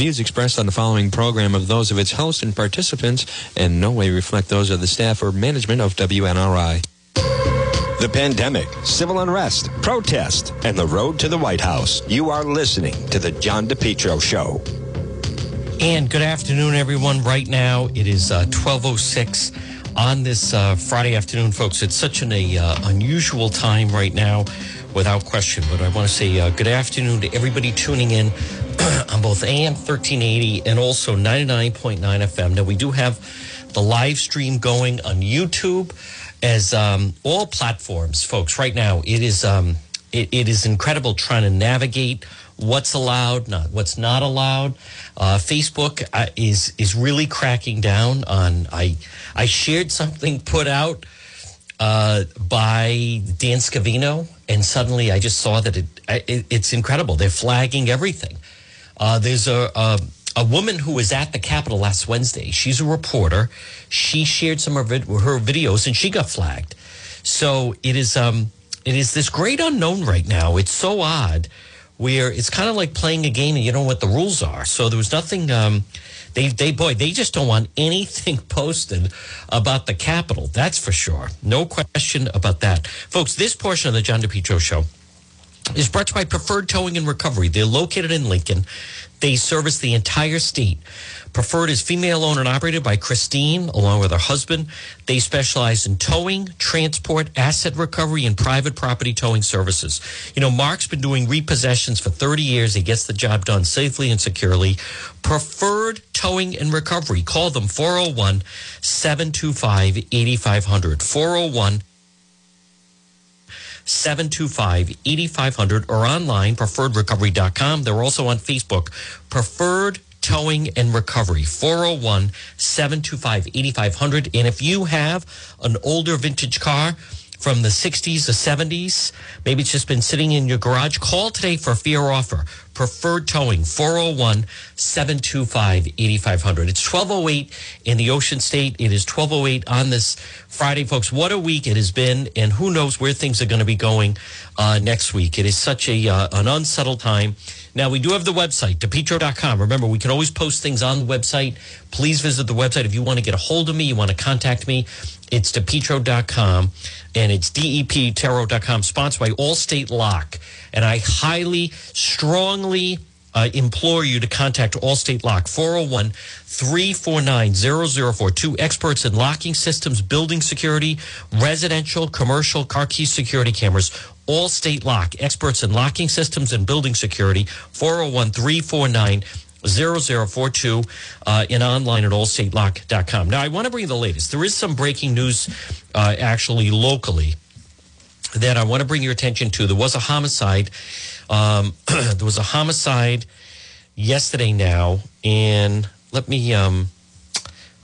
views expressed on the following program of those of its hosts and participants in no way reflect those of the staff or management of WNRI. The pandemic, civil unrest, protest, and the road to the White House. You are listening to The John DePetro Show. And good afternoon, everyone. Right now, it is uh, 1206 on this uh, Friday afternoon, folks. It's such an uh, unusual time right now, without question. But I want to say uh, good afternoon to everybody tuning in on both AM 1380 and also 99.9 FM. Now, we do have the live stream going on YouTube as um, all platforms, folks. Right now, it is um, it, it is incredible trying to navigate what's allowed, not what's not allowed. Uh, Facebook uh, is is really cracking down on. I I shared something put out uh, by Dan Scavino, and suddenly I just saw that it, it it's incredible. They're flagging everything. Uh, there's a, a a woman who was at the Capitol last Wednesday. She's a reporter. She shared some of her videos, and she got flagged. So it is um it is this great unknown right now. It's so odd where it's kind of like playing a game and you don't know what the rules are. So there was nothing. Um, they they boy they just don't want anything posted about the Capitol. That's for sure. No question about that, folks. This portion of the John DePetro show is brought to you by Preferred Towing and Recovery. They're located in Lincoln. They service the entire state. Preferred is female owned and operated by Christine along with her husband. They specialize in towing, transport, asset recovery, and private property towing services. You know, Mark's been doing repossessions for 30 years. He gets the job done safely and securely. Preferred Towing and Recovery. Call them 401 725 8500. 401 725 8500 or online preferredrecovery.com. They're also on Facebook. Preferred Towing and Recovery, 401 725 8500. And if you have an older vintage car, from the 60s or 70s. Maybe it's just been sitting in your garage. Call today for a fair offer. Preferred Towing, 401 725 8500. It's 1208 in the Ocean State. It is 1208 on this Friday, folks. What a week it has been, and who knows where things are going to be going uh, next week. It is such a uh, an unsettled time. Now, we do have the website, depetro.com. Remember, we can always post things on the website. Please visit the website if you want to get a hold of me, you want to contact me. It's depetro.com and it's depetro.com, sponsored by Allstate Lock. And I highly, strongly uh, implore you to contact Allstate Lock, 401 349 0042. Experts in locking systems, building security, residential, commercial, car key security cameras. Allstate Lock, experts in locking systems and building security, 401 349 0042 uh, and online at allstatelock.com. Now, I want to bring you the latest. There is some breaking news uh, actually locally that I want to bring your attention to. There was a homicide. Um, there was a homicide yesterday now, and let me um,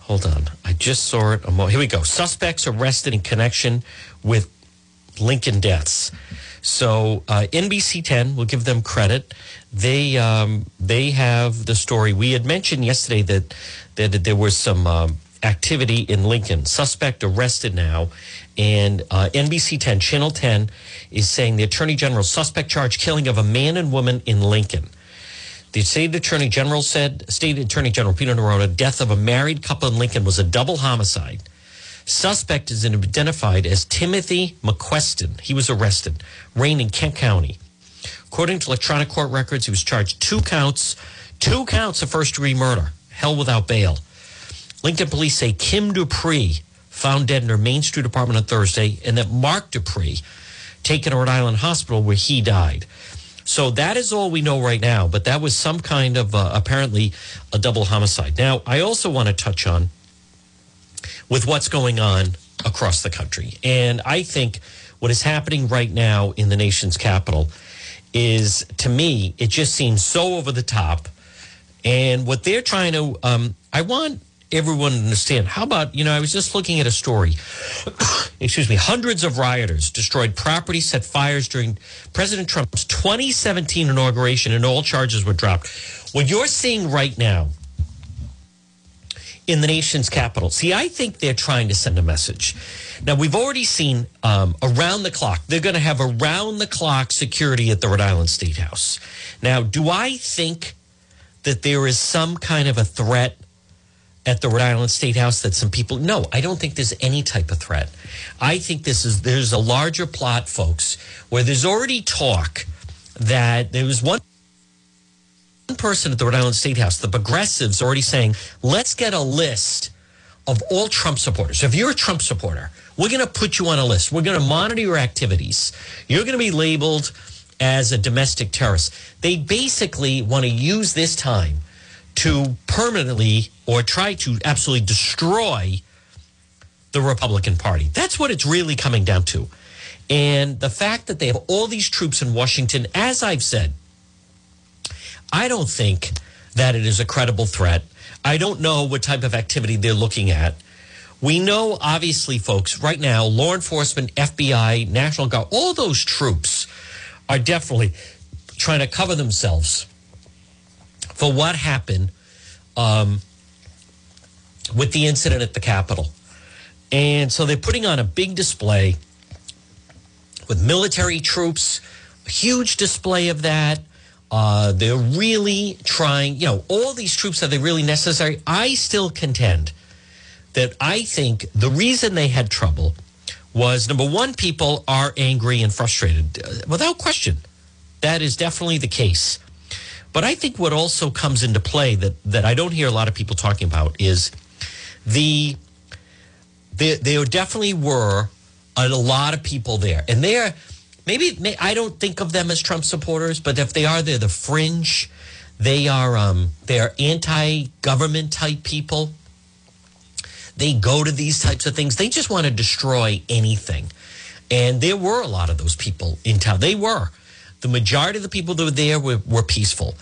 hold on. I just saw it. Here we go. Suspects arrested in connection with Lincoln deaths. So uh, NBC 10 will give them credit. They um, they have the story. We had mentioned yesterday that that there was some um, activity in Lincoln. Suspect arrested now, and uh, NBC 10 Channel 10 is saying the Attorney General suspect charge killing of a man and woman in Lincoln. The state attorney general said, state attorney general Peter Neronha, death of a married couple in Lincoln was a double homicide. Suspect is identified as Timothy McQuestion. He was arrested, reigned in Kent County. According to electronic court records, he was charged two counts, two counts of first degree murder, held without bail. Lincoln police say Kim Dupree found dead in her Main Street apartment on Thursday, and that Mark Dupree taken to Rhode Island Hospital where he died. So that is all we know right now, but that was some kind of uh, apparently a double homicide. Now, I also want to touch on with what's going on across the country. And I think what is happening right now in the nation's capital is, to me, it just seems so over the top. And what they're trying to, um, I want everyone to understand. How about, you know, I was just looking at a story. Excuse me. Hundreds of rioters destroyed property, set fires during President Trump's 2017 inauguration, and all charges were dropped. What you're seeing right now in the nation's capital. See, I think they're trying to send a message. Now, we've already seen um, around the clock, they're going to have around the clock security at the Rhode Island State House. Now, do I think that there is some kind of a threat at the Rhode Island State House that some people no, I don't think there's any type of threat. I think this is there's a larger plot, folks, where there's already talk that there was one person at the Rhode Island State House, the progressives, already saying, let's get a list of all Trump supporters. If you're a Trump supporter, we're going to put you on a list. We're going to monitor your activities. You're going to be labeled as a domestic terrorist. They basically want to use this time to permanently or try to absolutely destroy the Republican Party. That's what it's really coming down to. And the fact that they have all these troops in Washington, as I've said, I don't think that it is a credible threat. I don't know what type of activity they're looking at. We know, obviously, folks, right now, law enforcement, FBI, National Guard, all those troops are definitely trying to cover themselves for what happened um, with the incident at the Capitol. And so they're putting on a big display with military troops, a huge display of that. Uh, they're really trying, you know, all these troops are they really necessary? I still contend that I think the reason they had trouble was number one, people are angry and frustrated, uh, without question. That is definitely the case. But I think what also comes into play that, that I don't hear a lot of people talking about is the there, there definitely were a lot of people there, and they're maybe may, I don't think of them as Trump supporters, but if they are, they're the fringe. They are um, they are anti-government type people. They go to these types of things. They just want to destroy anything, and there were a lot of those people in town. They were the majority of the people that were there were, were peaceful,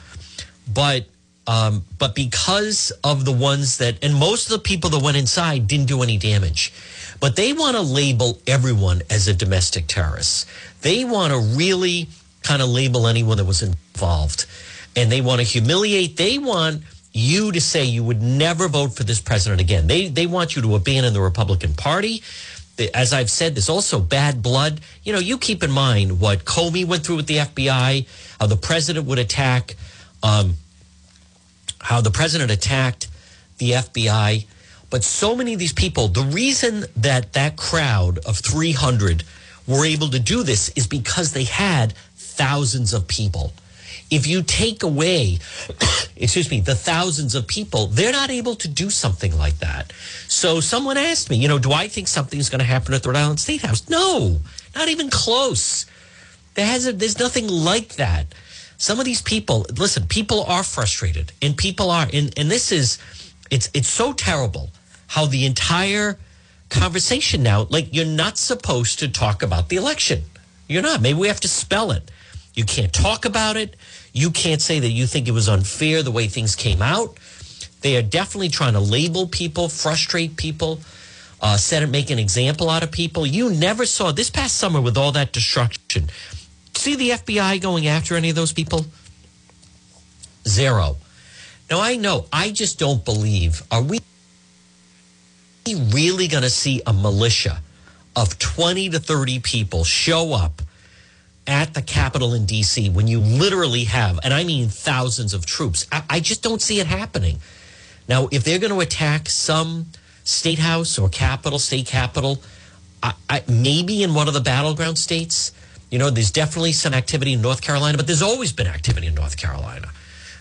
but um, but because of the ones that, and most of the people that went inside didn't do any damage, but they want to label everyone as a domestic terrorist. They want to really kind of label anyone that was involved. And they want to humiliate, they want you to say you would never vote for this president again. They, they want you to abandon the Republican Party. As I've said, there's also bad blood. You know, you keep in mind what Comey went through with the FBI, how the president would attack. Um, how the president attacked the FBI. But so many of these people, the reason that that crowd of 300 were able to do this is because they had thousands of people. If you take away, excuse me, the thousands of people, they're not able to do something like that. So someone asked me, you know, do I think something's going to happen at the Rhode Island State House? No, not even close. There hasn't, there's nothing like that some of these people listen people are frustrated and people are and, and this is it's it's so terrible how the entire conversation now like you're not supposed to talk about the election. You're not. Maybe we have to spell it. You can't talk about it. You can't say that you think it was unfair the way things came out. They are definitely trying to label people frustrate people uh, set and make an example out of people. You never saw this past summer with all that destruction see the FBI going after any of those people? Zero. Now, I know, I just don't believe. Are we really going to see a militia of 20 to 30 people show up at the Capitol in D.C. when you literally have, and I mean thousands of troops? I, I just don't see it happening. Now, if they're going to attack some state house or capital, state capital, I, I, maybe in one of the battleground states, you know, there's definitely some activity in North Carolina, but there's always been activity in North Carolina.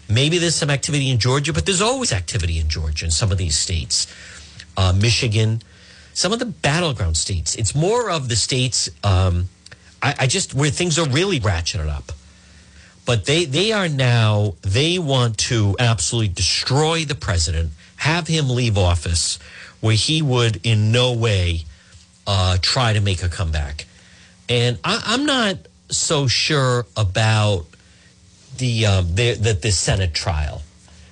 Maybe there's some activity in Georgia, but there's always activity in Georgia and some of these states. Uh, Michigan, some of the battleground states. It's more of the states, um, I, I just, where things are really ratcheted up. But they, they are now, they want to absolutely destroy the president, have him leave office, where he would in no way uh, try to make a comeback. And I, am not so sure about the, um, the, the, the Senate trial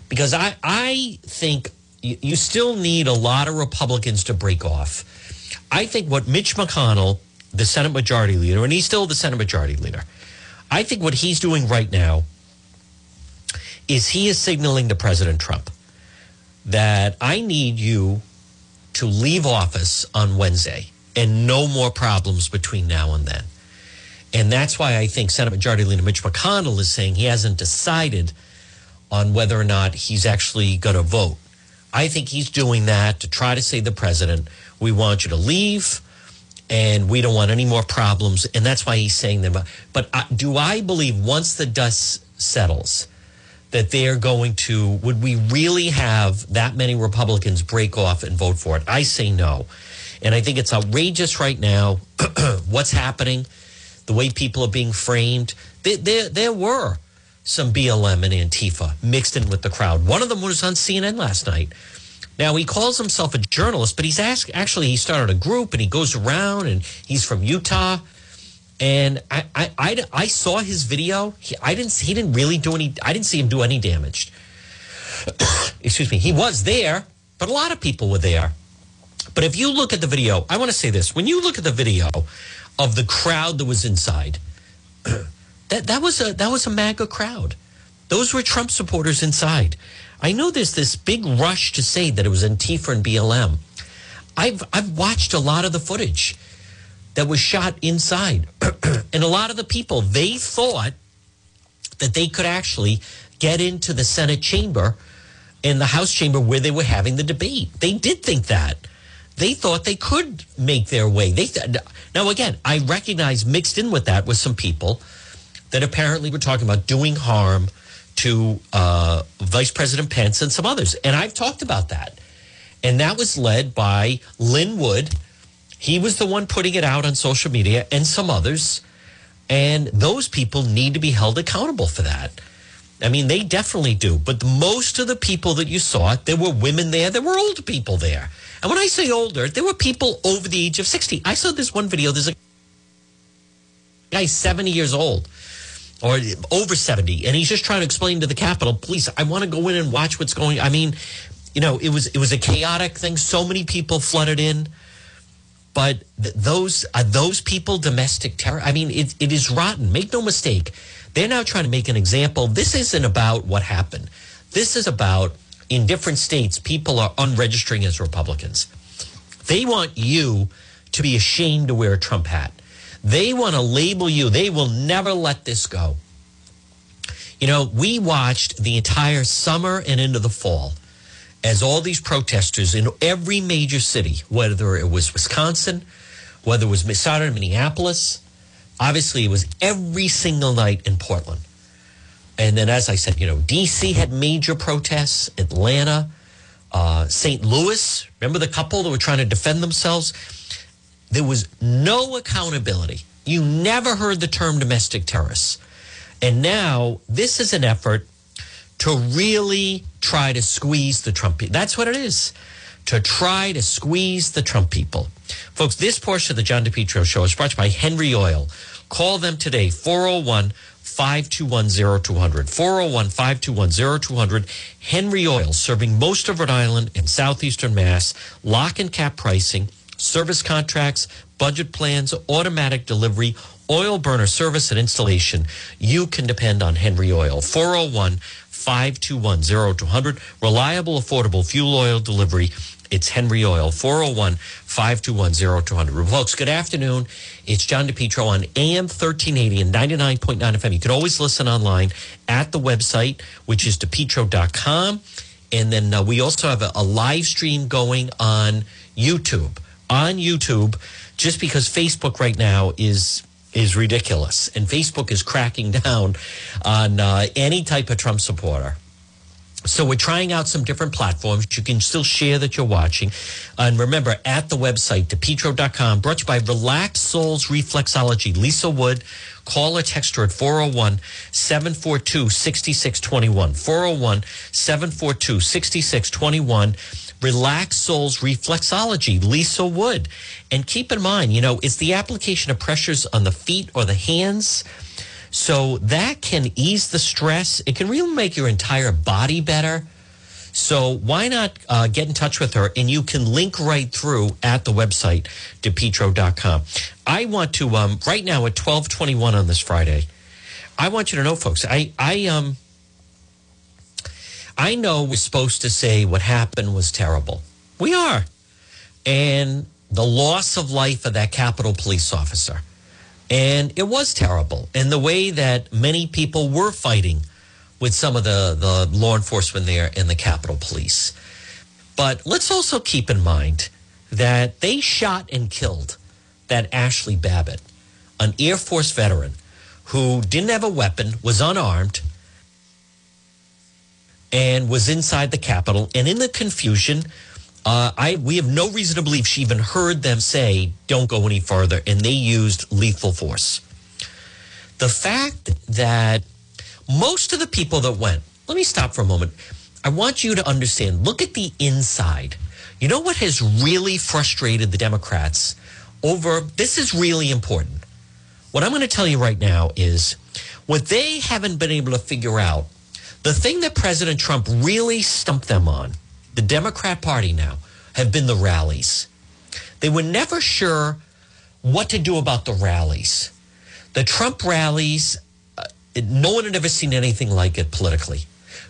because I, I think you, you still need a lot of Republicans to break off. I think what Mitch McConnell, the Senate Majority Leader, and he's still the Senate Majority Leader, I think what he's doing right now is he is signaling to President Trump that I need you to leave office on Wednesday and no more problems between now and then. And that's why I think Senate Majority Leader Mitch McConnell is saying he hasn't decided on whether or not he's actually going to vote. I think he's doing that to try to say the president, we want you to leave and we don't want any more problems. And that's why he's saying them. But do I believe once the dust settles that they're going to, would we really have that many Republicans break off and vote for it? I say no. And I think it's outrageous right now what's happening, the way people are being framed. There, there, there were some BLM and Antifa mixed in with the crowd. One of them was on CNN last night. Now he calls himself a journalist, but he's actually he started a group and he goes around and he's from Utah. And I, I, I, I saw his video. He, I didn't. He didn't really do any. I didn't see him do any damage. Excuse me. He was there, but a lot of people were there. But if you look at the video, I want to say this: when you look at the video of the crowd that was inside, that that was a that was a MAGA crowd. Those were Trump supporters inside. I know there's this big rush to say that it was Antifa and BLM. I've I've watched a lot of the footage that was shot inside, and a lot of the people they thought that they could actually get into the Senate chamber and the House chamber where they were having the debate. They did think that. They thought they could make their way. They th- now again, I recognize mixed in with that was some people that apparently were talking about doing harm to uh, Vice President Pence and some others. And I've talked about that. And that was led by Lin Wood. He was the one putting it out on social media and some others. And those people need to be held accountable for that. I mean, they definitely do. But most of the people that you saw, there were women there, there were old people there. And when I say older, there were people over the age of 60. I saw this one video. There's a guy 70 years old or over 70 and he's just trying to explain to the capitol police i want to go in and watch what's going i mean you know it was it was a chaotic thing so many people flooded in but th- those are those people domestic terror i mean it, it is rotten make no mistake they're now trying to make an example this isn't about what happened this is about in different states people are unregistering as republicans they want you to be ashamed to wear a trump hat they want to label you. They will never let this go. You know, we watched the entire summer and into the fall as all these protesters in every major city, whether it was Wisconsin, whether it was Minnesota, Minneapolis, obviously it was every single night in Portland. And then, as I said, you know, DC had major protests, Atlanta, uh, St. Louis. Remember the couple that were trying to defend themselves? There was no accountability. You never heard the term domestic terrorists. And now this is an effort to really try to squeeze the Trump people. That's what it is. To try to squeeze the Trump people. Folks, this portion of the John DePetro show is brought to you by Henry Oil. Call them today, 401 521 0200. 401 521 0200. Henry Oil, serving most of Rhode Island and southeastern Mass. Lock and cap pricing service contracts, budget plans, automatic delivery, oil burner service and installation. You can depend on Henry Oil. 401 521 0200. Reliable, affordable fuel oil delivery. It's Henry Oil, 401 521 0200. Folks, good afternoon. It's John DePetro on AM 1380 and 99.9 FM. You can always listen online at the website, which is depetro.com. And then uh, we also have a, a live stream going on YouTube on YouTube just because Facebook right now is is ridiculous and Facebook is cracking down on uh, any type of Trump supporter. So we're trying out some different platforms. You can still share that you're watching. And remember, at the website, depetro.com, brought to you by Relax Souls Reflexology. Lisa Wood, call or text her at 401 742 6621. 401 742 6621. Relax Souls Reflexology, Lisa Wood. And keep in mind, you know, it's the application of pressures on the feet or the hands. So that can ease the stress. It can really make your entire body better. So why not uh, get in touch with her and you can link right through at the website, depetro.com. I want to, um, right now at 1221 on this Friday, I want you to know, folks, I, I, um, I know we're supposed to say what happened was terrible. We are. And the loss of life of that Capitol police officer. And it was terrible. And the way that many people were fighting with some of the, the law enforcement there and the Capitol Police. But let's also keep in mind that they shot and killed that Ashley Babbitt, an Air Force veteran who didn't have a weapon, was unarmed, and was inside the Capitol. And in the confusion, uh, I we have no reason to believe she even heard them say, "Don't go any further," and they used lethal force. The fact that most of the people that went, let me stop for a moment. I want you to understand. Look at the inside. You know what has really frustrated the Democrats over this is really important. What I'm going to tell you right now is what they haven't been able to figure out. The thing that President Trump really stumped them on the Democrat Party now have been the rallies. They were never sure what to do about the rallies. The Trump rallies, uh, no one had ever seen anything like it politically.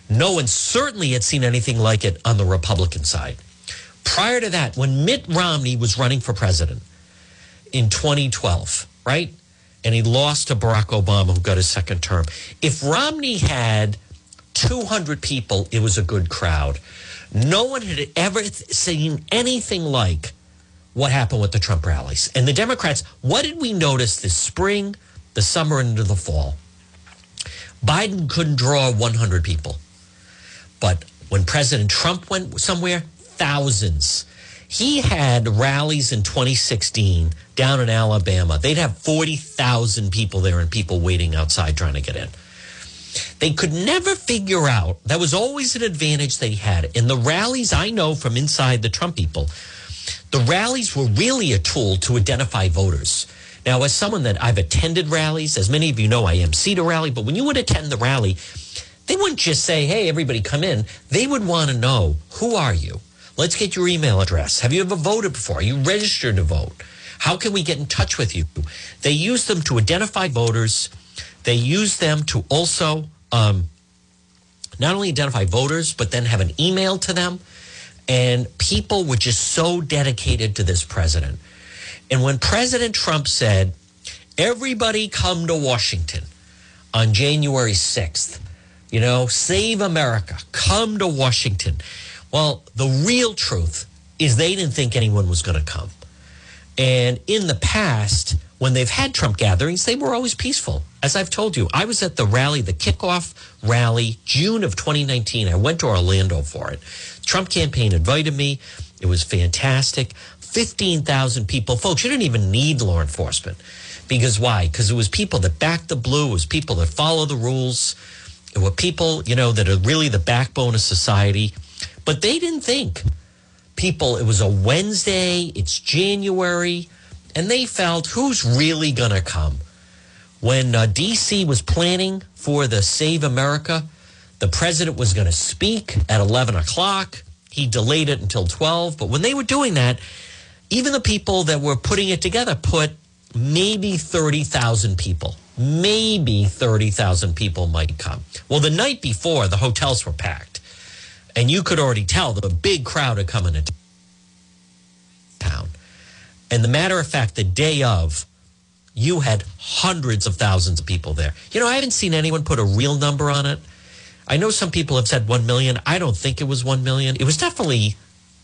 No one certainly had seen anything like it on the Republican side. Prior to that, when Mitt Romney was running for president in 2012, right? And he lost to Barack Obama, who got his second term. If Romney had 200 people, it was a good crowd. No one had ever seen anything like what happened with the Trump rallies. And the Democrats, what did we notice this spring, the summer, and into the fall? Biden couldn't draw 100 people. But when President Trump went somewhere, thousands. He had rallies in 2016 down in Alabama. They'd have 40,000 people there and people waiting outside trying to get in. They could never figure out that was always an advantage they had. In the rallies, I know from inside the Trump people, the rallies were really a tool to identify voters. Now, as someone that I've attended rallies, as many of you know, I emceed a rally, but when you would attend the rally, they wouldn't just say, hey, everybody come in. They would want to know, who are you? Let's get your email address. Have you ever voted before? Are you registered to vote? How can we get in touch with you? They use them to identify voters. They use them to also um, not only identify voters, but then have an email to them. And people were just so dedicated to this president. And when President Trump said, everybody come to Washington on January 6th, you know, save America, come to Washington. Well, the real truth is they didn't think anyone was going to come. And in the past, when they've had Trump gatherings, they were always peaceful. As I've told you, I was at the rally, the kickoff rally, June of 2019. I went to Orlando for it. Trump campaign invited me. It was fantastic. 15,000 people. Folks, you didn't even need law enforcement. Because why? Because it was people that backed the blue. It was people that follow the rules. It were people, you know, that are really the backbone of society. But they didn't think people, it was a Wednesday, it's January and they felt who's really going to come. When uh, DC was planning for the Save America, the president was going to speak at 11 o'clock. He delayed it until 12. But when they were doing that, even the people that were putting it together put maybe 30,000 people. Maybe 30,000 people might come. Well, the night before, the hotels were packed. And you could already tell the big crowd had come town. And the matter of fact, the day of, you had hundreds of thousands of people there. You know, I haven't seen anyone put a real number on it. I know some people have said 1 million. I don't think it was 1 million. It was definitely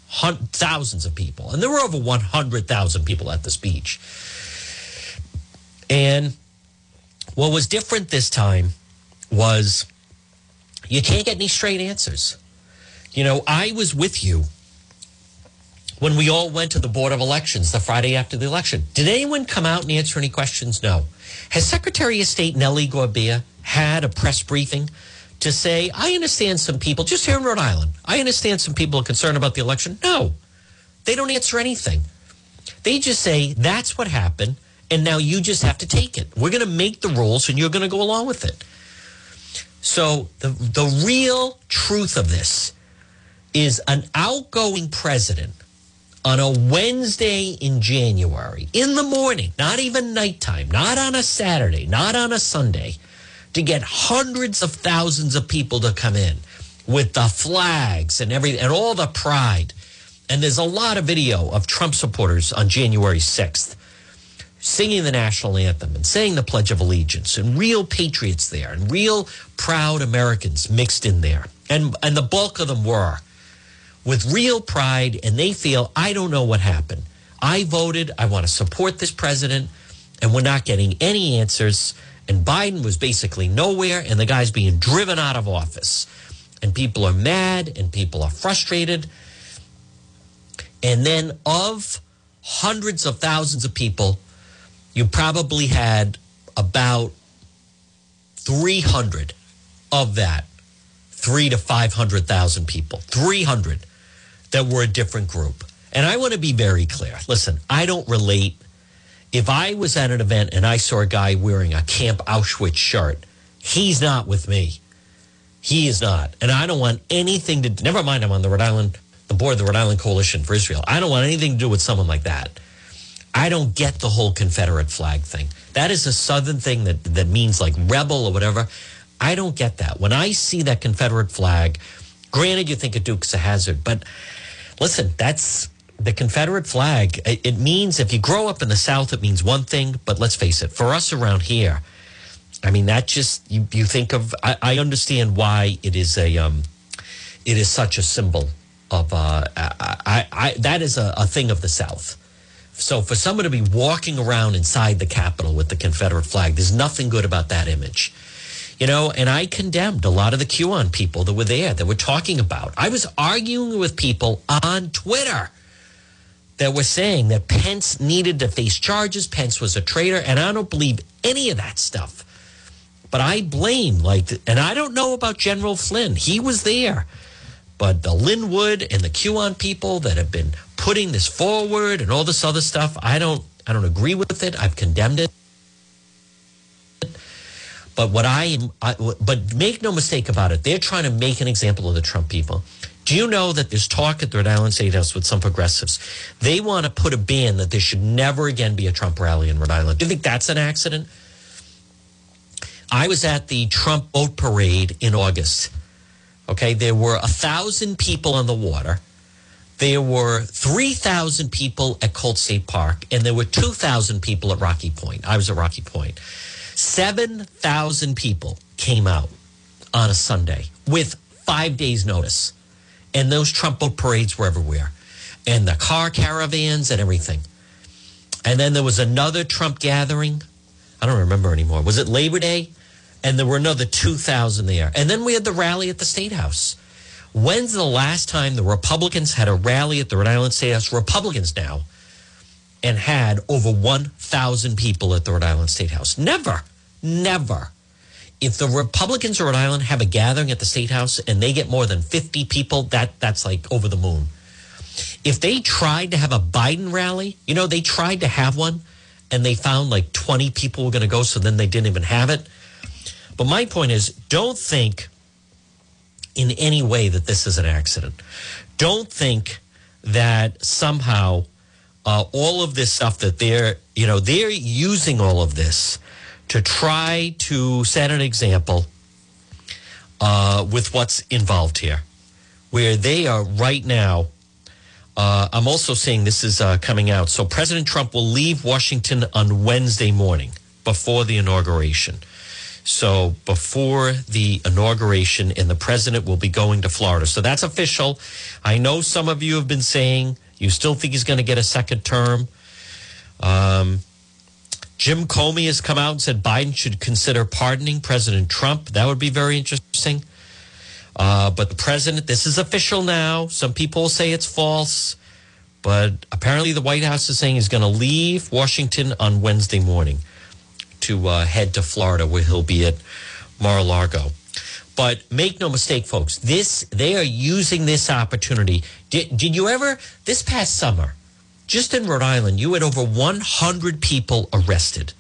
thousands of people. And there were over 100,000 people at the speech. And what was different this time was you can't get any straight answers. You know, I was with you when we all went to the Board of Elections the Friday after the election. Did anyone come out and answer any questions? No. Has Secretary of State Nellie Gorbea had a press briefing to say, I understand some people, just here in Rhode Island, I understand some people are concerned about the election? No. They don't answer anything. They just say, that's what happened, and now you just have to take it. We're going to make the rules, and you're going to go along with it. So the, the real truth of this is an outgoing president on a Wednesday in January, in the morning, not even nighttime, not on a Saturday, not on a Sunday, to get hundreds of thousands of people to come in with the flags and everything and all the pride. And there's a lot of video of Trump supporters on January 6th singing the national anthem and saying the Pledge of Allegiance, and real patriots there, and real proud Americans mixed in there. And, and the bulk of them were with real pride, and they feel, I don't know what happened. I voted, I want to support this president, and we're not getting any answers. And Biden was basically nowhere, and the guy's being driven out of office. And people are mad, and people are frustrated. And then, of hundreds of thousands of people, you probably had about 300 of that, three to 500,000 people, 300 that we're a different group. And I want to be very clear. Listen, I don't relate. If I was at an event and I saw a guy wearing a Camp Auschwitz shirt, he's not with me. He is not. And I don't want anything to, never mind, I'm on the Rhode Island, the board of the Rhode Island Coalition for Israel. I don't want anything to do with someone like that. I don't get the whole Confederate flag thing. That is a Southern thing that, that means like rebel or whatever. I don't get that. When I see that Confederate flag, granted, you think of Dukes of Hazzard, but listen, that's the Confederate flag. It, it means if you grow up in the South, it means one thing. But let's face it, for us around here, I mean, that just you, you think of. I, I understand why it is a um, it is such a symbol of. Uh, I, I, that is a, a thing of the South. So for someone to be walking around inside the Capitol with the Confederate flag, there's nothing good about that image. You know, and I condemned a lot of the QAnon people that were there that were talking about. I was arguing with people on Twitter that were saying that Pence needed to face charges, Pence was a traitor, and I don't believe any of that stuff. But I blame, like, and I don't know about General Flynn. He was there. But the Lin Wood and the QAnon people that have been putting this forward and all this other stuff, I don't, I don't agree with it. I've condemned it. But what I, I, but make no mistake about it, they're trying to make an example of the Trump people. Do you know that there's talk at the Rhode Island State House with some progressives? They want to put a ban that there should never again be a Trump rally in Rhode Island. Do you think that's an accident? I was at the Trump boat parade in August. Okay, there were a thousand people on the water. There were 3,000 people at Colt State Park, and there were 2,000 people at Rocky Point. I was at Rocky Point. 7,000 people came out on a Sunday with five days' notice. And those Trump boat parades were everywhere, and the car caravans and everything. And then there was another Trump gathering. I don't remember anymore. Was it Labor Day? And there were another 2,000 there. And then we had the rally at the State House. When's the last time the Republicans had a rally at the Rhode Island State House? Republicans now, and had over 1,000 people at the Rhode Island State House. Never, never. If the Republicans of Rhode Island have a gathering at the State House and they get more than 50 people, that that's like over the moon. If they tried to have a Biden rally, you know, they tried to have one and they found like 20 people were going to go, so then they didn't even have it. But my point is don't think in any way that this is an accident. Don't think that somehow uh, all of this stuff that they're, you know, they're using all of this to try to set an example uh, with what's involved here, where they are right now. Uh, I'm also seeing this is uh, coming out. So President Trump will leave Washington on Wednesday morning before the inauguration. So before the inauguration, and the president will be going to Florida. So that's official. I know some of you have been saying you still think he's going to get a second term. Um, Jim Comey has come out and said Biden should consider pardoning President Trump. That would be very interesting. Uh, but the president, this is official now. Some people say it's false, but apparently the White House is saying he's going to leave Washington on Wednesday morning to uh, head to Florida, where he'll be at Mar-a-Lago. But make no mistake, folks, this they are using this opportunity. Did, did you ever this past summer, just in Rhode Island, you had over 100 people arrested.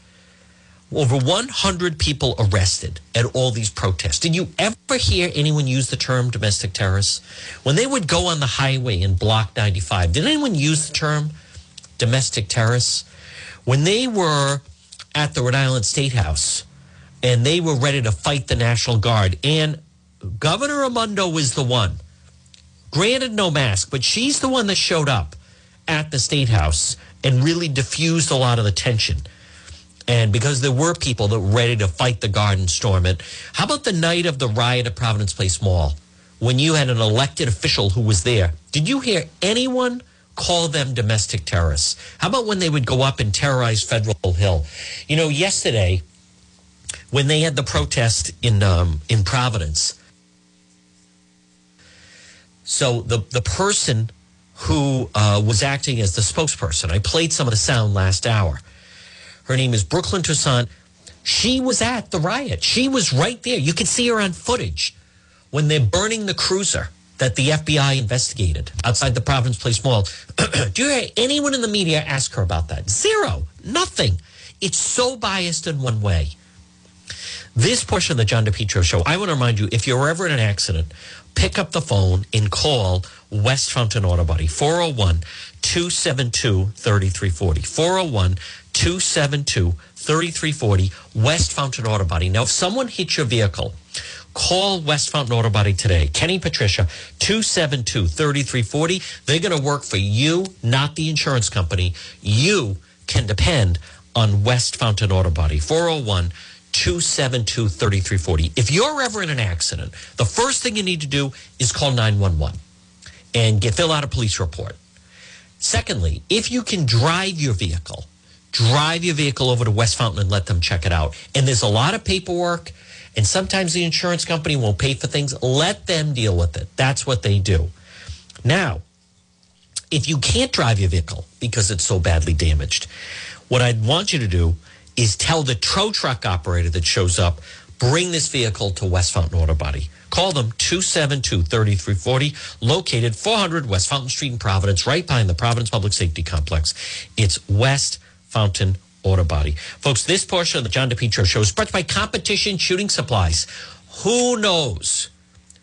Over 100 people arrested at all these protests. Did you ever hear anyone use the term domestic terrorists? When they would go on the highway in Block 95, did anyone use the term domestic terrorists? When they were at the Rhode Island State House and they were ready to fight the National Guard, and Governor Raimondo was the one, granted no mask, but she's the one that showed up at the State House and really diffused a lot of the tension. And because there were people that were ready to fight the guard and storm it. How about the night of the riot at Providence Place Mall when you had an elected official who was there? Did you hear anyone call them domestic terrorists? How about when they would go up and terrorize Federal Hill? You know, yesterday when they had the protest in um, in Providence, so the the person who uh, was acting as the spokesperson, I played some of the sound last hour. Her name is Brooklyn Toussaint. She was at the riot. She was right there. You can see her on footage when they're burning the cruiser that the FBI investigated outside the Providence Place Mall. Do you hear anyone in the media ask her about that? Zero. Nothing. It's so biased in one way. This portion of the John DePetro show, I want to remind you if you're ever in an accident, pick up the phone and call West Fountain Auto Body, 401 272 3340. 401 272 3340, West Fountain Auto Body. Now, if someone hits your vehicle, call West Fountain Auto Body today. Kenny Patricia, 272 3340. They're going to work for you, not the insurance company. You can depend on West Fountain Auto Body, 401 272 3340. If you're ever in an accident, the first thing you need to do is call 911 and get fill out a police report. Secondly, if you can drive your vehicle, drive your vehicle over to West Fountain and let them check it out. And there's a lot of paperwork, and sometimes the insurance company won't pay for things. Let them deal with it. That's what they do. Now, if you can't drive your vehicle because it's so badly damaged, what I'd want you to do is tell the tow truck operator that shows up, bring this vehicle to West Fountain Auto Body. Call them 272 3340, located 400 West Fountain Street in Providence, right behind the Providence Public Safety Complex. It's West Fountain Auto Body. Folks, this portion of the John DePetro show is brought by Competition Shooting Supplies. Who knows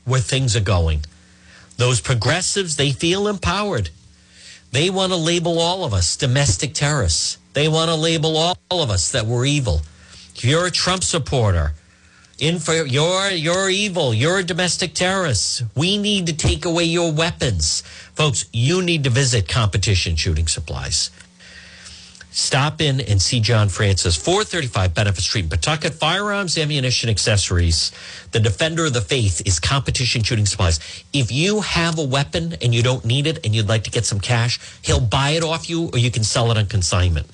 where things are going? Those progressives, they feel empowered. They want to label all of us domestic terrorists. They want to label all of us that we're evil. If you're a Trump supporter, in for you're you're evil. You're a domestic terrorist. We need to take away your weapons, folks. You need to visit Competition Shooting Supplies. Stop in and see John Francis, 435 Benefit Street Pawtucket. Firearms, ammunition, accessories. The defender of the faith is Competition Shooting Supplies. If you have a weapon and you don't need it and you'd like to get some cash, he'll buy it off you or you can sell it on consignment.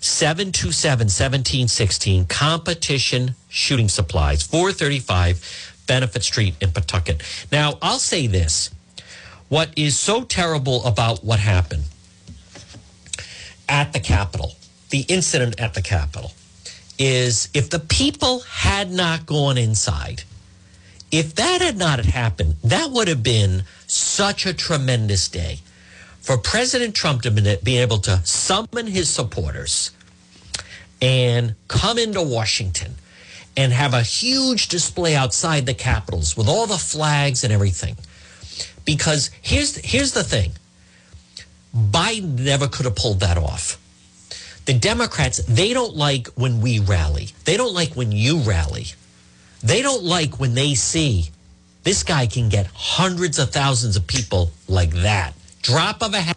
727 1716 Competition Shooting Supplies, 435 Benefit Street in Pawtucket. Now, I'll say this. What is so terrible about what happened at the Capitol, the incident at the Capitol, is if the people had not gone inside, if that had not happened, that would have been such a tremendous day for President Trump to be able to summon his supporters and come into Washington and have a huge display outside the Capitals with all the flags and everything. Because here's here's the thing. Biden never could have pulled that off. The Democrats, they don't like when we rally. They don't like when you rally. They don't like when they see this guy can get hundreds of thousands of people like that. Drop of a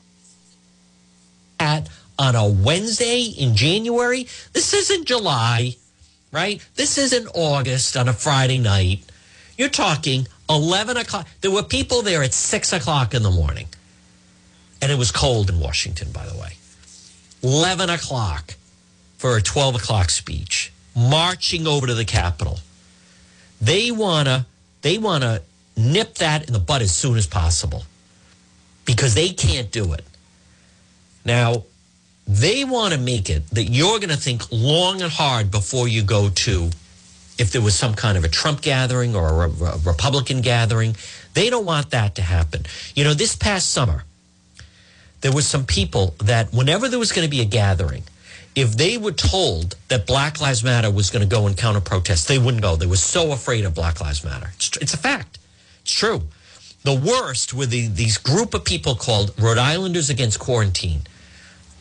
hat on a Wednesday in January. This isn't July, right? This isn't August on a Friday night. You're talking 11 o'clock. There were people there at 6 o'clock in the morning. And it was cold in Washington, by the way. 11 o'clock for a 12 o'clock speech, marching over to the Capitol. They want to they want to nip that in the bud as soon as possible because they can't do it. Now, they want to make it that you're going to think long and hard before you go to if there was some kind of a Trump gathering or a Republican gathering. They don't want that to happen. You know, this past summer, there was some people that whenever there was going to be a gathering, if they were told that Black Lives Matter was going to go and counter protest, they wouldn't go. They were so afraid of Black Lives Matter. It's, it's a fact. It's true. The worst were the, these group of people called Rhode Islanders Against Quarantine,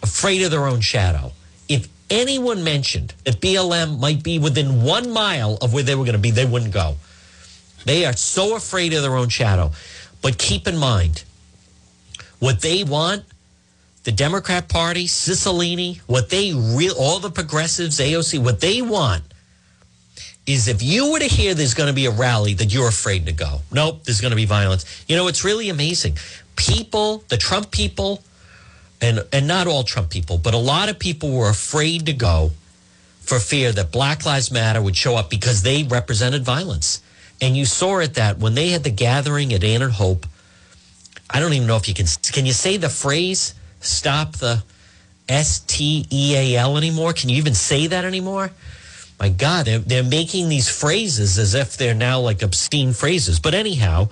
afraid of their own shadow. If anyone mentioned that BLM might be within one mile of where they were going to be, they wouldn't go. They are so afraid of their own shadow. But keep in mind, what they want the Democrat Party, Cicilline, what they real all the progressives, AOC, what they want is if you were to hear there's going to be a rally that you're afraid to go. Nope, there's going to be violence. You know, it's really amazing. People, the Trump people, and and not all Trump people, but a lot of people were afraid to go for fear that Black Lives Matter would show up because they represented violence. And you saw it that when they had the gathering at Ann and Hope, I don't even know if you can can you say the phrase stop the S T E A L anymore? Can you even say that anymore? My God, they're, they're making these phrases as if they're now like obscene phrases. But anyhow,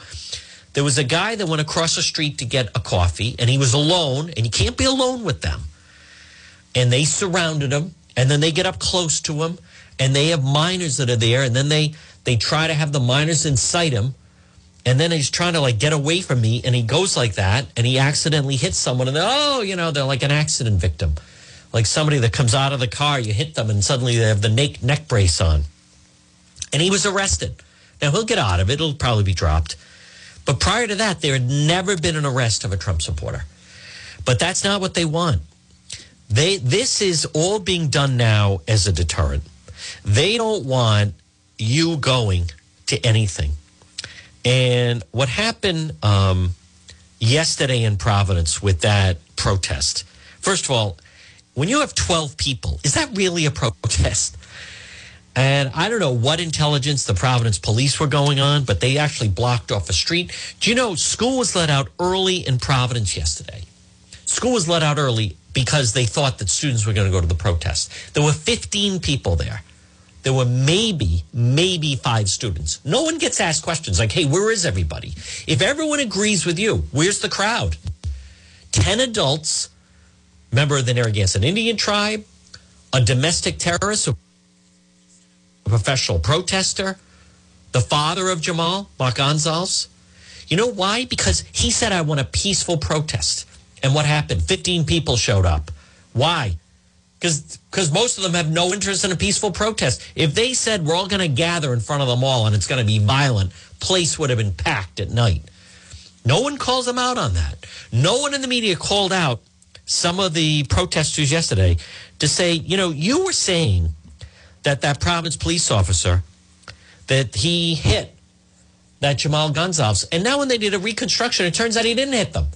there was a guy that went across the street to get a coffee and he was alone and you can't be alone with them. And they surrounded him and then they get up close to him and they have minors that are there and then they they try to have the minors incite him and then he's trying to like get away from me and he goes like that and he accidentally hits someone and oh you know they're like an accident victim. Like somebody that comes out of the car you hit them and suddenly they have the neck, neck brace on. And he was arrested. Now he'll get out of it. It'll probably be dropped. But prior to that there had never been an arrest of a trump supporter. But that's not what they want. They this is all being done now as a deterrent. They don't want you going to anything and what happened um, yesterday in Providence with that protest? First of all, when you have 12 people, is that really a protest? And I don't know what intelligence the Providence police were going on, but they actually blocked off a street. Do you know school was let out early in Providence yesterday? School was let out early because they thought that students were going to go to the protest. There were 15 people there there were maybe, maybe five students. No one gets asked questions like, hey, where is everybody? If everyone agrees with you, where's the crowd? 10 adults, member of the Narragansett Indian tribe, a domestic terrorist, a professional protester, the father of Jhamal, Mark Gonsalves. You know why? Because he said, I want a peaceful protest. And what happened? 15 people showed up. Why? Because most of them have no interest in a peaceful protest. If they said we're all going to gather in front of the mall and it's going to be violent, place would have been packed at night. No one calls them out on that. No one in the media called out some of the protesters yesterday to say, you know, you were saying that that Providence police officer that he hit that Jhamal Gonsalves, and now when they did a reconstruction, it turns out he didn't hit them.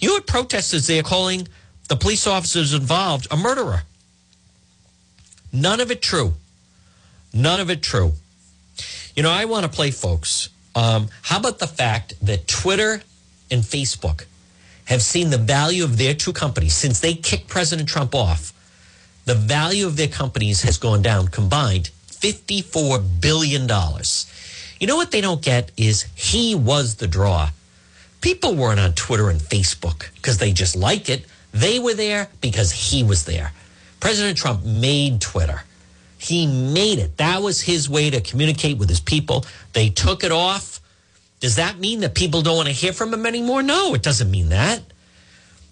You had protesters there calling the police officers involved a murderer. None of it true. None of it true. You know, I want to play, folks. Um, how about the fact that Twitter and Facebook have seen the value of their two companies since they kicked President Trump off? The value of their companies has gone down combined $54 billion. You know what they don't get is he was the draw. People weren't on Twitter and Facebook because they just like it. They were there because he was there. President Trump made Twitter. He made it. That was his way to communicate with his people. They took it off. Does that mean that people don't want to hear from him anymore? No, it doesn't mean that.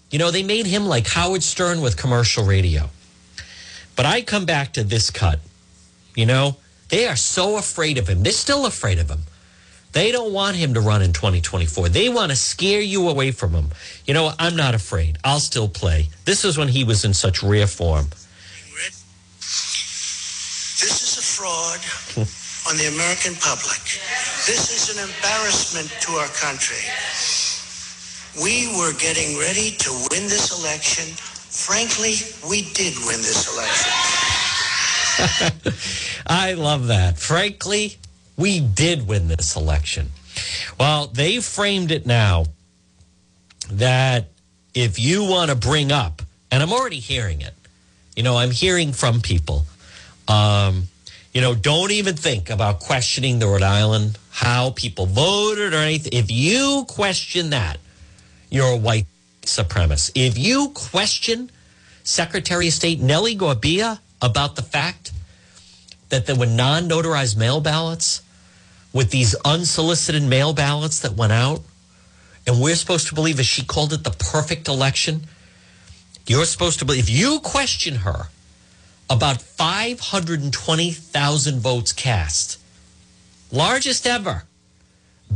You know, they made him like Howard Stern with commercial radio. But I come back to this cut. You know, they are so afraid of him. They're still afraid of him. They don't want him to run in 2024. They want to scare you away from him. You know, I'm not afraid. I'll still play. This is when he was in such rare form. This is a fraud on the American public. This is an embarrassment to our country. We were getting ready to win this election. Frankly, we did win this election. I love that. Frankly, we did win this election. Well, they framed it now that if you want to bring up, and I'm already hearing it, you know, I'm hearing from people, um, you know, don't even think about questioning the Rhode Island, how people voted or anything. If you question that, you're a white supremacist. If you question Secretary of State Nellie Gorbea about the fact that there were non notarized mail ballots, with these unsolicited mail ballots that went out, and we're supposed to believe that she called it the perfect election. You're supposed to believe, if you question her about 520,000 votes cast, largest ever,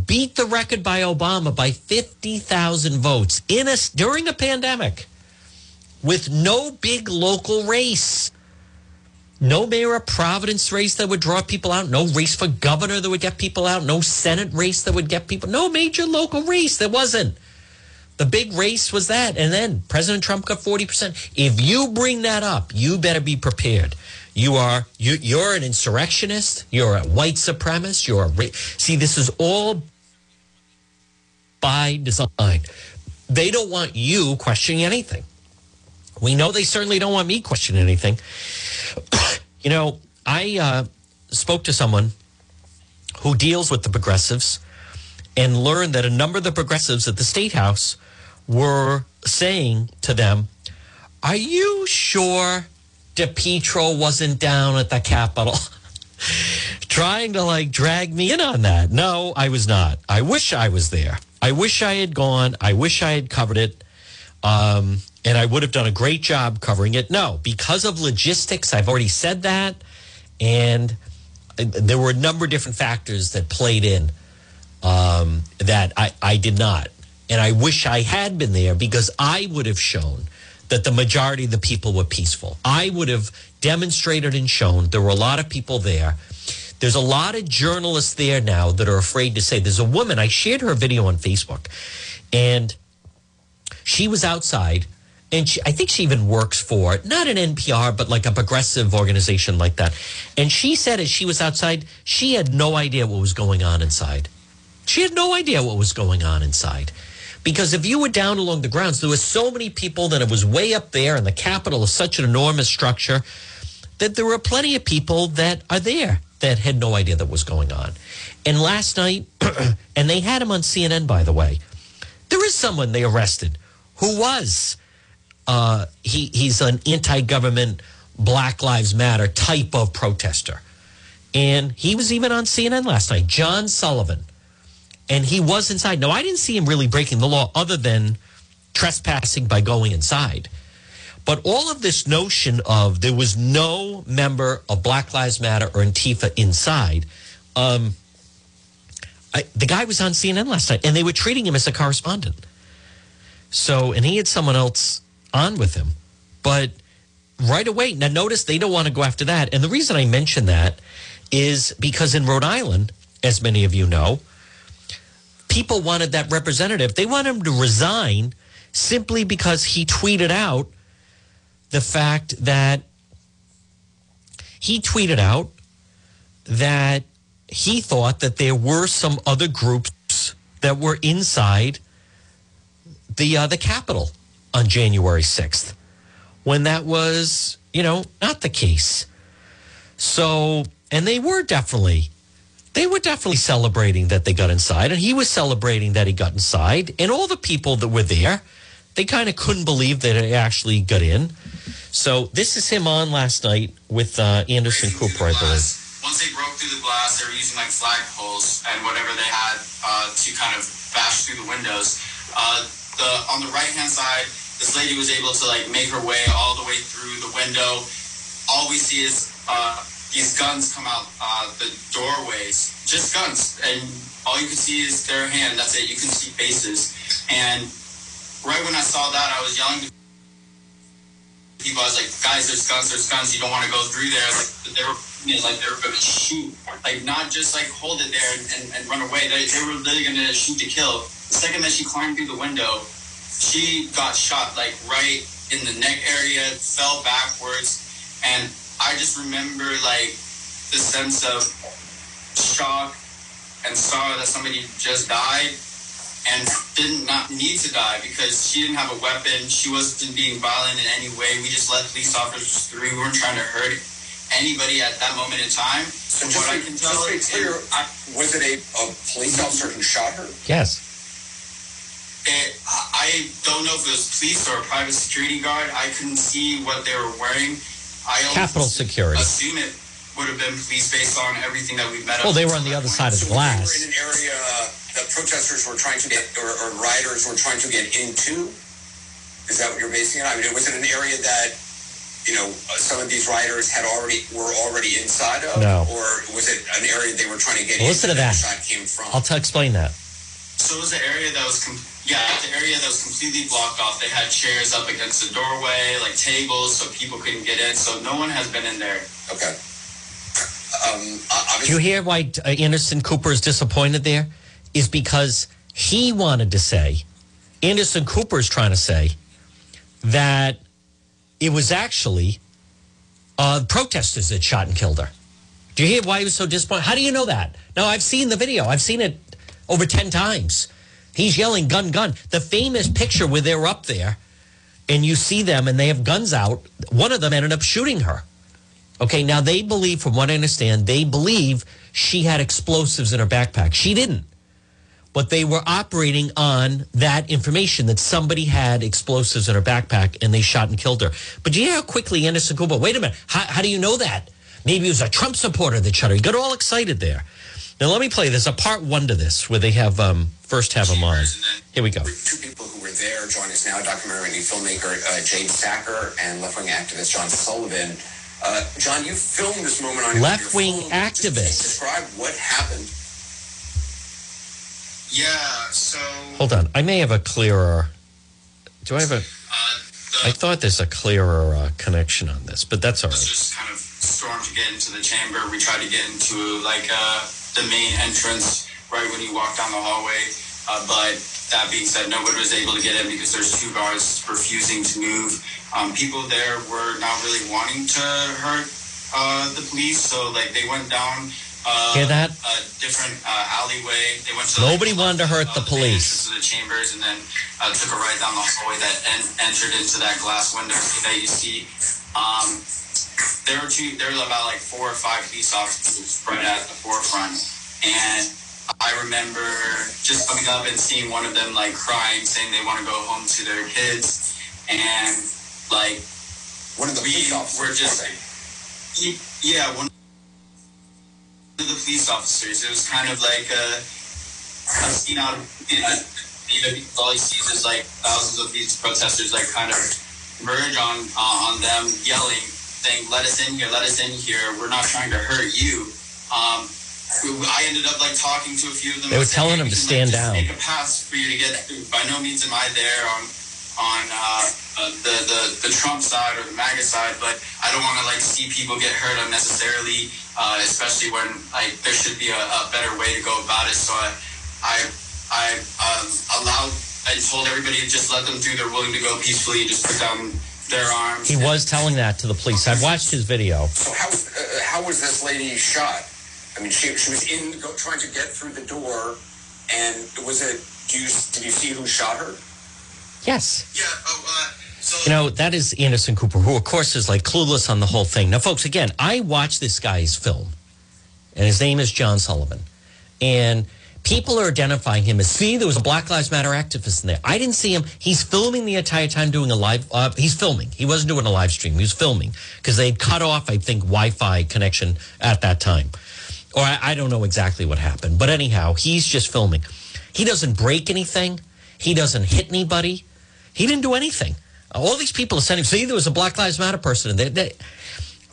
beat the record by Obama by 50,000 votes in a, during a pandemic. with no big local race. No mayor of Providence race that would draw people out. No race for governor that would get people out. No Senate race that would get people. No major local race. There wasn't. The big race was that. And then President Trump got 40%. If you bring that up, you better be prepared. You are you you're an insurrectionist, you're a white supremacist, you're a ra- See, this is all by design. They don't want you questioning anything. We know they certainly don't want me questioning anything. You know, I uh, spoke to someone who deals with the progressives and learned that a number of the progressives at the state house were saying to them, Are you sure DePetro wasn't down at the Capitol? Trying to like drag me in on that. No, I was not. I wish I was there. I wish I had gone. I wish I had covered it. Um, and I would have done a great job covering it. No, because of logistics, I've already said that. And there were a number of different factors that played in um, that I, I did not. And I wish I had been there because I would have shown that the majority of the people were peaceful. I would have demonstrated and shown there were a lot of people there. There's a lot of journalists there now that are afraid to say. There's a woman, I shared her video on Facebook, and she was outside and she, I think she even works for not an NPR, but like a progressive organization like that. And she said as she was outside, she had no idea what was going on inside. She had no idea what was going on inside. Because if you were down along the grounds, there were so many people that it was way up there, and the Capitol is such an enormous structure that there were plenty of people that are there that had no idea that was going on. And last night, and they had him on CNN, by the way, there is someone they arrested who was uh, he he's an anti-government Black Lives Matter type of protester, and he was even on CNN last night. John Sullivan, and he was inside. No, I didn't see him really breaking the law, other than trespassing by going inside. But all of this notion of there was no member of Black Lives Matter or Antifa inside. Um, I, the guy was on CNN last night, and they were treating him as a correspondent. So, and he had someone else on with him. But right away, now notice they don't want to go after that. And the reason I mention that is because in Rhode Island, as many of you know, people wanted that representative. They want him to resign simply because he tweeted out the fact that he tweeted out that he thought that there were some other groups that were inside the uh, the Capitol on January 6th when that was, you know, not the case. So, and they were definitely, they were definitely celebrating that they got inside, and he was celebrating that he got inside, and all the people that were there, they kind of couldn't believe that it actually got in. So, this is him on last night with uh, Anderson Cooper, I believe. Once they broke through the glass, they were using like flag poles and whatever they had uh, to kind of bash through the windows. Uh, the on the right hand side, this lady was able to like make her way all the way through the window. All we see is uh, these guns come out uh, the doorways, just guns, and all you can see is their hand. That's it. You can see faces. And right when I saw that, I was yelling. to People, I was like, guys, there's guns, there's guns. You don't want to go through there. Like they were, you know, like they were going to shoot, like not just like hold it there and, and, and run away. They, they were literally going to shoot to kill. The second that she climbed through the window, she got shot like right in the neck area, fell backwards, and I just remember like the sense of shock and sorrow that somebody just died and did not need to die because she didn't have a weapon. She wasn't being violent in any way. We just let police officers through. We weren't trying to hurt anybody at that moment in time. So From just, what I can tell, to be it- clear, I, was it a, a police officer who shot her? Yes. It, I don't know if it was police or a private security guard. I couldn't see what they were wearing. I only Capitol security. assume it would have been police based on everything that we met. up Well, they were on the other side of the glass. in an area that protesters were trying to get, or, or rioters were trying to get into? Is that what you're basing it on? I mean, was it an area that, you know, uh, some of these rioters had already, were already inside of? No. Or was it an area they were trying to get Well, into listen to that. the shot came from? I'll t- explain that. So so it was an area that was, com- yeah, the area that was completely blocked off. They had chairs up against the doorway, like tables, so people couldn't get in. So no one has been in there. Okay. Um, Do you hear why uh, Anderson Cooper is disappointed there? Is because he wanted to say, Anderson Cooper is trying to say that it was actually uh, protesters that shot and killed her. Do you hear why he was so disappointed? How do you know that? No, I've seen the video. I've seen it over 10 times. He's yelling gun, gun. The famous picture where they're up there and you see them and they have guns out, one of them ended up shooting her. Okay, now they believe, from what I understand, they believe she had explosives in her backpack. She didn't. But they were operating on that information that somebody had explosives in her backpack and they shot and killed her. But do you hear how quickly Anderson Cooper, wait a minute, how, how do you know that? Maybe it was a Trump supporter that shot her. He got all excited there. Now let me play this. A part one to this where they have um, first have him on. Here we go. Two people who were there join us now: documentary filmmaker uh, Jade Sacker and left-wing activist John Sullivan. Uh, John, you filmed this moment on left-wing your phone. activist. Just describe what happened. Yeah, so. Hold on. I may have a clearer. Do I have a? I thought there's a clearer uh, connection on this, but that's all right. just kind of stormed to get into the chamber. We tried to get into like uh, the main entrance right when you walk down the hallway. Uh, but that being said, nobody was able to get in because there's two guards refusing to move. Um, people there were not really wanting to hurt uh, the police, so like they went down. Uh, Hear that? A different uh, alleyway. They went to Nobody wanted to hurt the uh, police. to the chambers and then uh, took a right down the hallway that en- entered into that glass window that you see. Um, there were two. There were about like four or five police officers right at the forefront, and I remember just coming up and seeing one of them like crying, saying they want to go home to their kids, and like one of the we police officers, were just yeah one of the police officers. It was kind of like a, a scene out of you know, you know, all he sees is like thousands of these protesters like kind of merge on uh, on them yelling, "Let us in here, let us in here. We're not trying to hurt you." Um, I ended up like talking to a few of them. They were telling them to stand like, down." Make a pass for you to get through. By no means am I there on on uh, uh, the, the the Trump side or the MAGA side, but I don't want to like see people get hurt unnecessarily, uh, especially when like there should be a, a better way to go about it. So I I I um, allowed I told everybody to just let them through. They're willing to go peacefully. Just put down their arms. He was telling that to the police. I've watched his video. So how was uh, how was this lady shot? I mean, she she was in go, trying to get through the door, and was it? Do you did you see who shot her? Yes. Yeah. Oh, uh, so You know, that is Anderson Cooper, who, of course, is like clueless on the whole thing. Now, folks, again, I watched this guy's film, and his name is John Sullivan. And people are identifying him as, see, there was a Black Lives Matter activist in there. I didn't see him. He's filming the entire time doing a live, uh, he's filming. He wasn't doing a live stream. He was filming because they had cut off, I think, Wi Fi connection at that time. Or I, I don't know exactly what happened. But anyhow, he's just filming. He doesn't break anything, he doesn't hit anybody. He didn't do anything. All these people are saying, see, there was a Black Lives Matter person in there. They,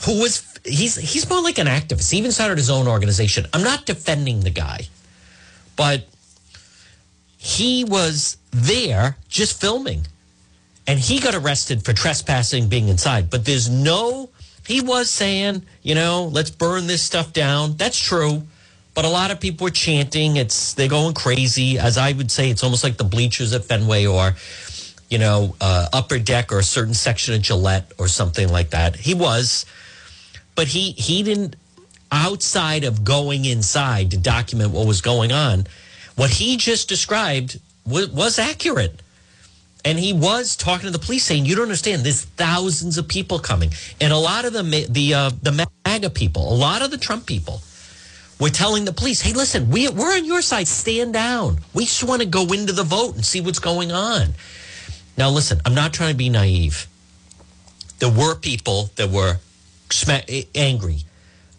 who was he's he's more like an activist. He even started his own organization. I'm not defending the guy, but he was there just filming, and he got arrested for trespassing, being inside. But there's no. He was saying, you know, let's burn this stuff down. That's true. But a lot of people were chanting. It's they're going crazy. As I would say, it's almost like the bleachers at Fenway or you know, uh, upper deck or a certain section of Gillette or something like that. He was, but he he didn't. Outside of going inside to document what was going on, what he just described was, was accurate. And he was talking to the police saying, "You don't understand. There's thousands of people coming, and a lot of the the uh, the MAGA people, a lot of the Trump people." We're telling the police, hey, listen, we, we're on your side. Stand down. We just want to go into the vote and see what's going on. Now, listen, I'm not trying to be naive. There were people that were angry,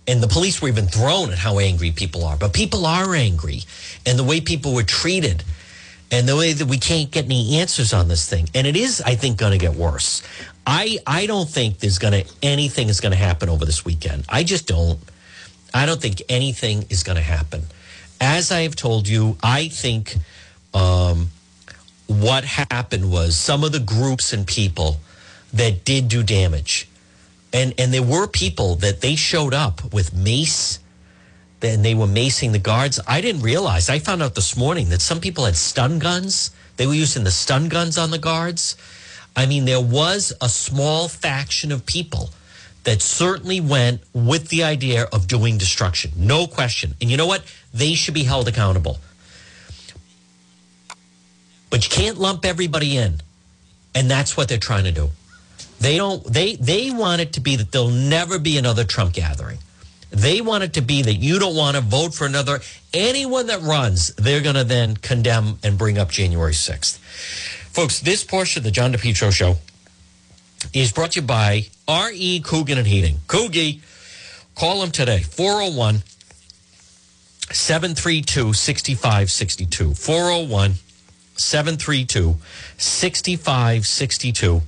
and the police were even thrown at how angry people are. But people are angry, and the way people were treated, and the way that we can't get any answers on this thing, and it is, I think, going to get worse. I I don't think there's going to anything is going to happen over this weekend. I just don't. I don't think anything is going to happen. As I have told you, I think um, what happened was some of the groups and people that did do damage, and and there were people that they showed up with mace, and they were macing the guards. I didn't realize. I found out this morning that some people had stun guns. They were using the stun guns on the guards. I mean, there was a small faction of people that certainly went with the idea of doing destruction. No question. And you know what? They should be held accountable. But you can't lump everybody in. And that's what they're trying to do. They don't they they want it to be that there'll never be another Trump gathering. They want it to be that you don't want to vote for another anyone that runs, they're to then condemn and bring up January 6th. Folks, this portion of the John DePetro show is brought to you by R.E. Coogan and Heating. Coogie, call them today, 401 732 6562. 401 732 6562.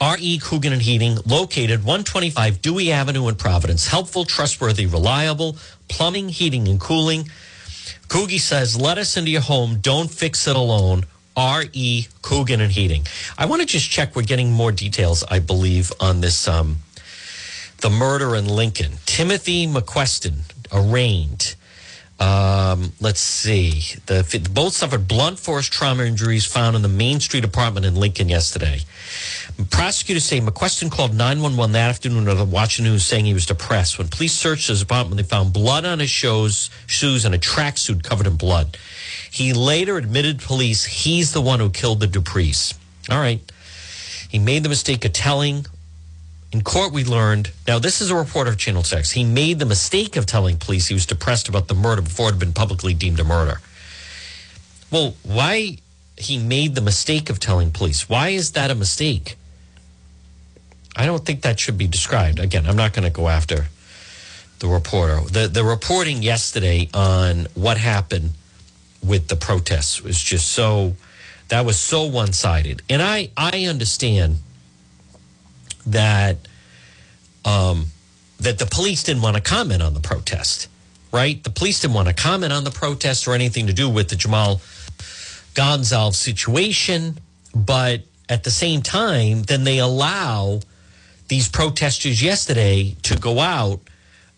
R.E. Coogan and Heating, located 125 Dewey Avenue in Providence. Helpful, trustworthy, reliable plumbing, heating, and cooling. Coogie says, let us into your home. Don't fix it alone. R.E. Coogan and Heating. I want to just check. We're getting more details, I believe, on this, um, the murder in Lincoln. Timothy McQuestion arraigned. Um, let's see. The, both suffered blunt force trauma injuries found in the Main Street apartment in Lincoln yesterday. Prosecutors say McQuestion called 911 that afternoon to watching news saying he was depressed. When police searched his apartment, they found blood on his shoes, shoes and a tracksuit covered in blood. He later admitted to police he's the one who killed the Duprees. All right. He made the mistake of telling. In court, we learned. Now, this is a report of Channel 6. He made the mistake of telling police he was depressed about the murder before it had been publicly deemed a murder. Well, why he made the mistake of telling police? Why is that a mistake? I don't think that should be described. Again, I'm not going to go after the reporter. The the reporting yesterday on what happened with the protests was just so that was so one sided. And I I understand that um, that the police didn't want to comment on the protest, right? The police didn't want to comment on the protest or anything to do with the Jhamal Gonsalves situation, but at the same time, then they allow these protesters yesterday to go out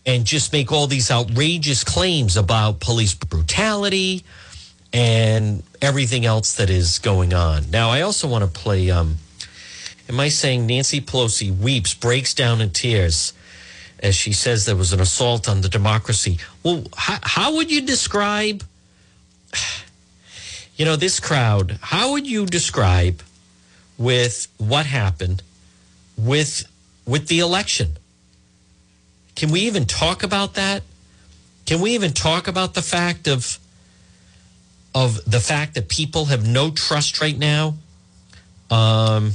and just make all these outrageous claims about police brutality and everything else that is going on. Now, I also want to play. Um, am I saying Nancy Pelosi weeps, breaks down in tears as she says there was an assault on the democracy? Well, how, how would you describe, you know, this crowd? How would you describe with what happened with with the election? Can we even talk about that? Can we even talk about the fact of of the fact that people have no trust right now um,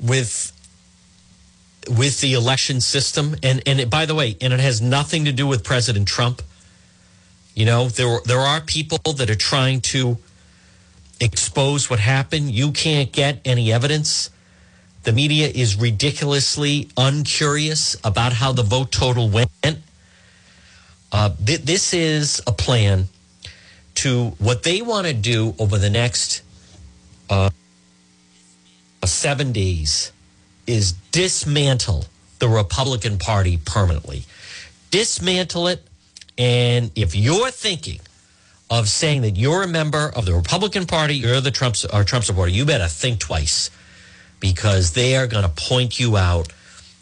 with with the election system. And and it, by the way and it has nothing to do with president trump. You know there there are people that are trying to expose what happened. You can't get any evidence. The media is ridiculously uncurious about how the vote total went. Uh, th- this is a plan to what they want to do over the next uh, seven days is dismantle the Republican Party permanently. Dismantle it. And if you're thinking of saying that you're a member of the Republican Party, you're the Trump or Trump supporter, you better think twice because they are going to point you out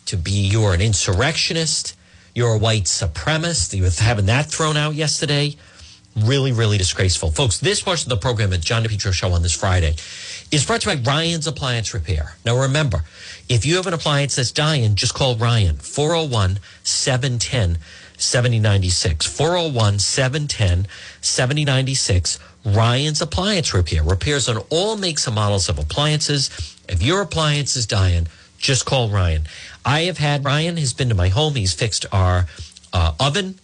to be you're an insurrectionist you're a white supremacist. You were having that thrown out yesterday. Really, really disgraceful. Folks, this portion of the program at John DePetro Show on this Friday is brought to you by Ryan's Appliance Repair. Now, remember, if you have an appliance that's dying, just call Ryan, 401 710 7096. 401 710 7096. Ryan's Appliance Repair. Repairs on all makes and models of appliances. If your appliance is dying, just call Ryan. I have had Ryan has been to my home. He's fixed our uh, oven.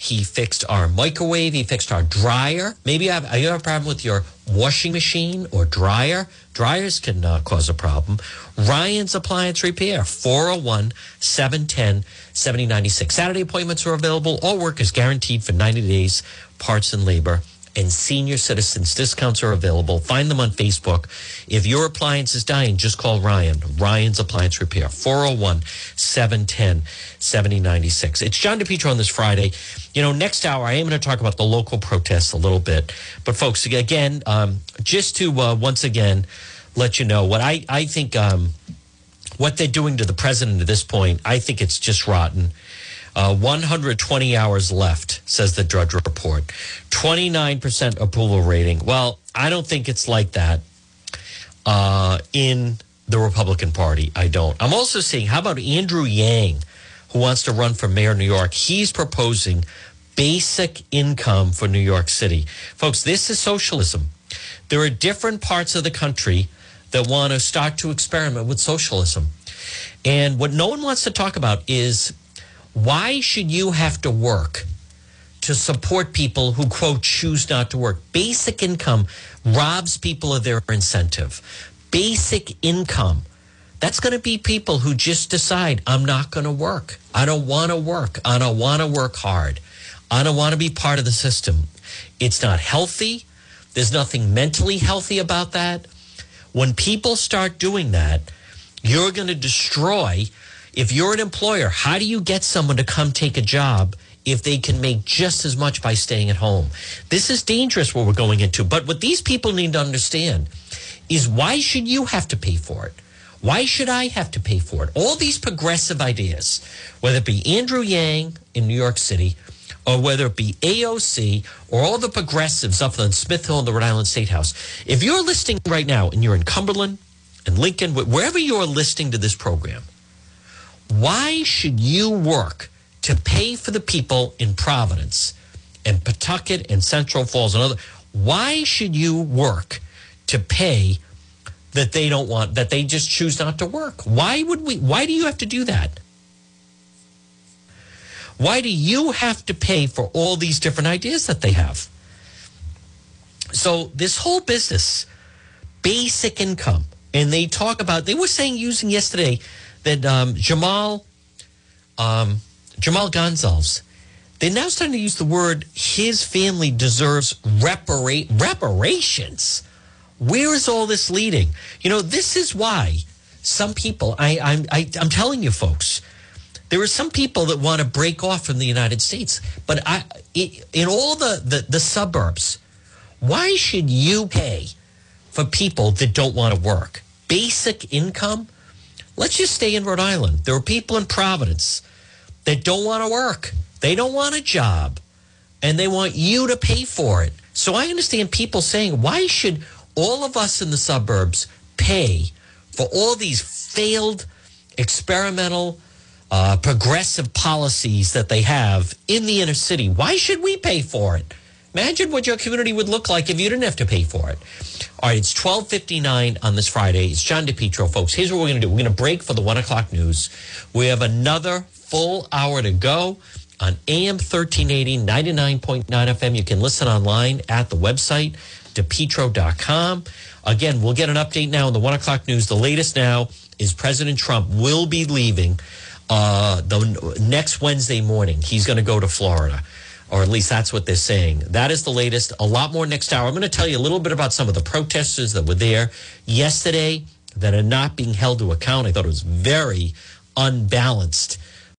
He fixed our microwave. He fixed our dryer. Maybe you have, you have a problem with your washing machine or dryer. Dryers can uh, cause a problem. Ryan's Appliance Repair, 401 710 7096. Saturday appointments are available. All work is guaranteed for 90 days, parts and labor. And senior citizens discounts are available. Find them on Facebook. If your appliance is dying, just call Ryan. Ryan's Appliance Repair, 401 710 7096. It's John DePetro on this Friday. You know, next hour, I am going to talk about the local protests a little bit. But, folks, again, um, just to uh, once again let you know what I, I think. Um, what they're doing to the president at this point, I think it's just rotten. Uh, 120 hours left, says the Drudge Report. 29% approval rating. Well, I don't think it's like that uh, in the Republican Party. I don't. I'm also seeing, how about Andrew Yang, who wants to run for mayor of New York? He's proposing basic income for New York City. Folks, this is socialism. There are different parts of the country that want to start to experiment with socialism. And what no one wants to talk about is why should you have to work to support people who, quote, choose not to work? Basic income robs people of their incentive. Basic income. That's going to be people who just decide, I'm not going to work. I don't want to work. I don't want to work hard. I don't want to be part of the system. It's not healthy. There's nothing mentally healthy about that. When people start doing that, you're going to destroy. If you're an employer, how do you get someone to come take a job if they can make just as much by staying at home? This is dangerous what we're going into. But what these people need to understand is why should you have to pay for it? Why should I have to pay for it? All these progressive ideas, whether it be Andrew Yang in New York City, or whether it be AOC or all the progressives up on Smith Hill and the Rhode Island State House, if you're listening right now and you're in Cumberland and Lincoln, wherever you're listening to this program, why should you work to pay for the people in Providence and Pawtucket and Central Falls and other? Why should you work to pay that they don't want, that they just choose not to work? Why would we, why do you have to do that? Why do you have to pay for all these different ideas that they have? So, this whole business, basic income, and they talk about, they were saying using yesterday that um, Jhamal, um, Jhamal Gonsalves, they're now starting to use the word his family deserves repara- reparations. Where is all this leading? You know, this is why some people, I, I'm, I, I'm telling you folks, there are some people that want to break off from the United States, but I, in all the, the, the suburbs, why should you pay for people that don't want to work? Basic income? Let's just stay in Rhode Island. There are people in Providence that don't want to work. They don't want a job and they want you to pay for it. So I understand people saying, why should all of us in the suburbs pay for all these failed experimental uh, progressive policies that they have in the inner city. Why should we pay for it? Imagine what your community would look like if you didn't have to pay for it. All right, it's 1259 on this Friday. It's John DePetro, folks. Here's what we're going to do. We're going to break for the one o'clock news. We have another full hour to go on AM 1380, 99.9 FM. You can listen online at the website, depetro.com. Again, we'll get an update now on the one o'clock news. The latest now is President Trump will be leaving uh, the next Wednesday morning, he's going to go to Florida, or at least that's what they're saying. That is the latest. A lot more next hour. I'm going to tell you a little bit about some of the protesters that were there yesterday that are not being held to account. I thought it was very unbalanced